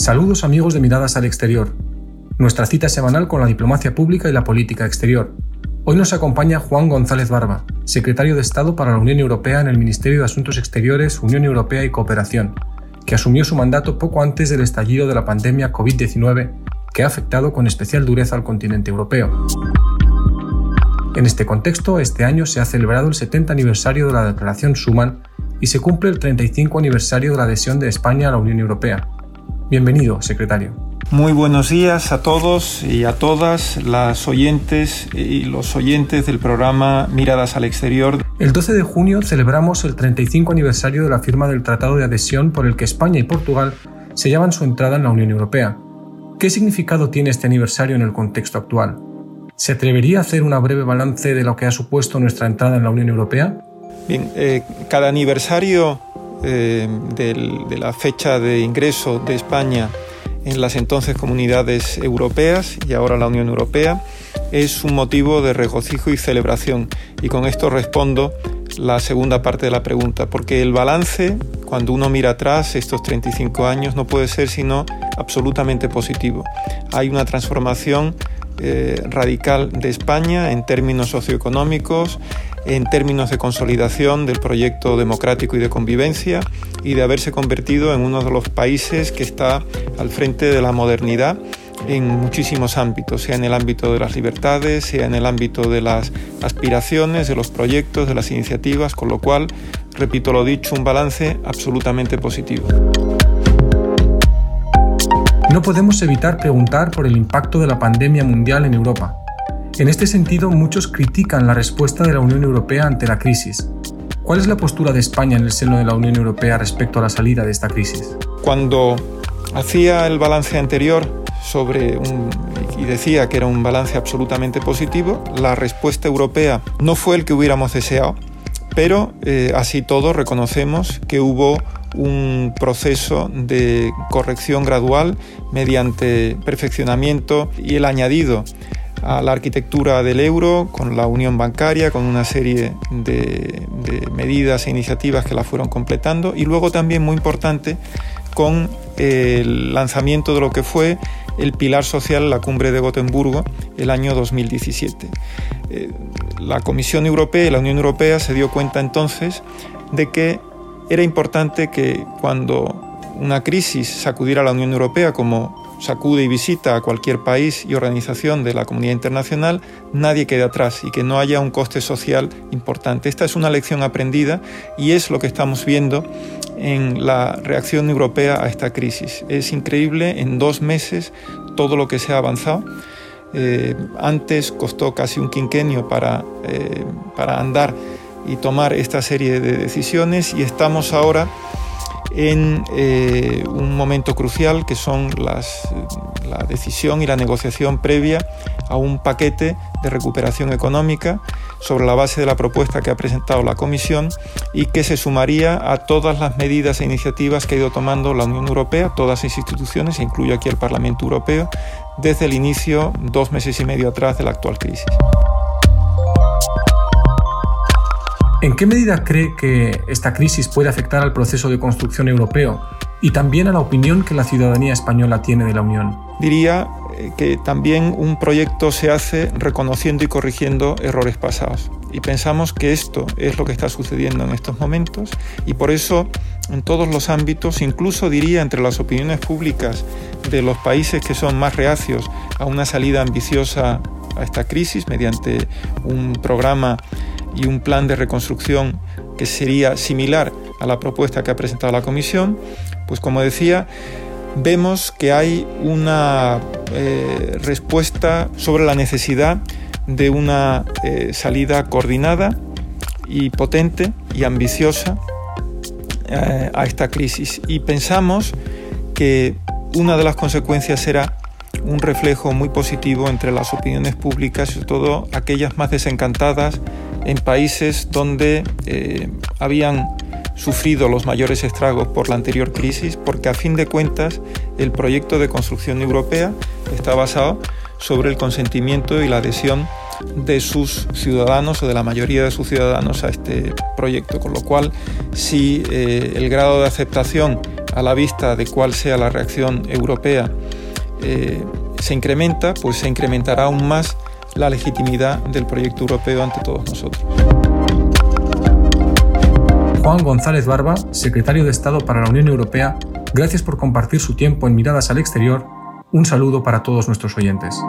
Saludos amigos de Miradas al Exterior, nuestra cita semanal con la diplomacia pública y la política exterior. Hoy nos acompaña Juan González Barba, secretario de Estado para la Unión Europea en el Ministerio de Asuntos Exteriores, Unión Europea y Cooperación, que asumió su mandato poco antes del estallido de la pandemia COVID-19 que ha afectado con especial dureza al continente europeo. En este contexto, este año se ha celebrado el 70 aniversario de la Declaración Schuman y se cumple el 35 aniversario de la adhesión de España a la Unión Europea. Bienvenido, secretario. Muy buenos días a todos y a todas las oyentes y los oyentes del programa Miradas al Exterior. El 12 de junio celebramos el 35 aniversario de la firma del Tratado de Adhesión por el que España y Portugal sellaban su entrada en la Unión Europea. ¿Qué significado tiene este aniversario en el contexto actual? ¿Se atrevería a hacer una breve balance de lo que ha supuesto nuestra entrada en la Unión Europea? Bien, eh, cada aniversario eh, de la fecha de ingreso de España en las entonces comunidades europeas y ahora la Unión Europea es un motivo de regocijo y celebración. Y con esto respondo la segunda parte de la pregunta, porque el balance, cuando uno mira atrás estos 35 años, no puede ser sino absolutamente positivo. Hay una transformación eh, radical de España en términos socioeconómicos, en términos de consolidación del proyecto democrático y de convivencia y de haberse convertido en uno de los países que está al frente de la modernidad en muchísimos ámbitos, sea en el ámbito de las libertades, sea en el ámbito de las aspiraciones, de los proyectos, de las iniciativas, con lo cual, repito lo dicho, un balance absolutamente positivo. No podemos evitar preguntar por el impacto de la pandemia mundial en Europa. En este sentido, muchos critican la respuesta de la Unión Europea ante la crisis. ¿Cuál es la postura de España en el seno de la Unión Europea respecto a la salida de esta crisis? Cuando hacía el balance anterior sobre un, y decía que era un balance absolutamente positivo, la respuesta europea no fue el que hubiéramos deseado, pero eh, así todo reconocemos que hubo un proceso de corrección gradual mediante perfeccionamiento y el añadido a la arquitectura del euro, con la unión bancaria, con una serie de, medidas e iniciativas que la fueron completando y luego también muy importante con el lanzamiento de lo que fue el pilar social la cumbre de Gotemburgo el año 2017. Eh, la Comisión Europea y la Unión Europea se dio cuenta entonces de que era importante que cuando una crisis sacudiera a la Unión Europea como sacude y visita a cualquier país y organización de la comunidad internacional, nadie quede atrás y que no haya un coste social importante. Esta es una lección aprendida y es lo que estamos viendo en la reacción europea a esta crisis. Es increíble en dos meses todo lo que se ha avanzado. Eh, antes costó casi un quinquenio para, eh, para andar y tomar esta serie de decisiones y estamos ahora en eh, un momento crucial que son la decisión y la negociación previa a un paquete de recuperación económica sobre la base de la propuesta que ha presentado la Comisión y que se sumaría a todas las medidas e iniciativas que ha ido tomando la Unión Europea, todas las instituciones, e incluye aquí el Parlamento Europeo, desde el inicio, dos meses y medio atrás, de la actual crisis. ¿En qué medida cree que esta crisis puede afectar al proceso de construcción europeo y también a la opinión que la ciudadanía española tiene de la Unión? Diría eh, que también un proyecto se hace reconociendo y corrigiendo errores pasados. Y pensamos que esto es lo que está sucediendo en estos momentos y por eso en todos los ámbitos, incluso diría entre las opiniones públicas de los países que son más reacios a una salida ambiciosa a esta crisis mediante un programa y un plan de reconstrucción que sería similar a la propuesta que ha presentado la Comisión, pues como decía, vemos que hay una eh, respuesta sobre la necesidad de una eh, salida coordinada y potente y ambiciosa eh, a esta crisis. Y pensamos que una de las consecuencias será un reflejo muy positivo entre las opiniones públicas, sobre todo aquellas más desencantadas en países donde eh, habían sufrido los mayores estragos por la anterior crisis, porque a fin de cuentas el proyecto de construcción europea está basado sobre el consentimiento y la adhesión de sus ciudadanos o de la mayoría de sus ciudadanos a este proyecto, con lo cual si eh, el grado de aceptación a la vista de cuál sea la reacción europea, eh, se incrementa, pues se incrementará aún más la legitimidad del proyecto europeo ante todos nosotros. Juan González Barba, secretario de Estado para la Unión Europea, gracias por compartir su tiempo en Miradas al Exterior. Un saludo para todos nuestros oyentes.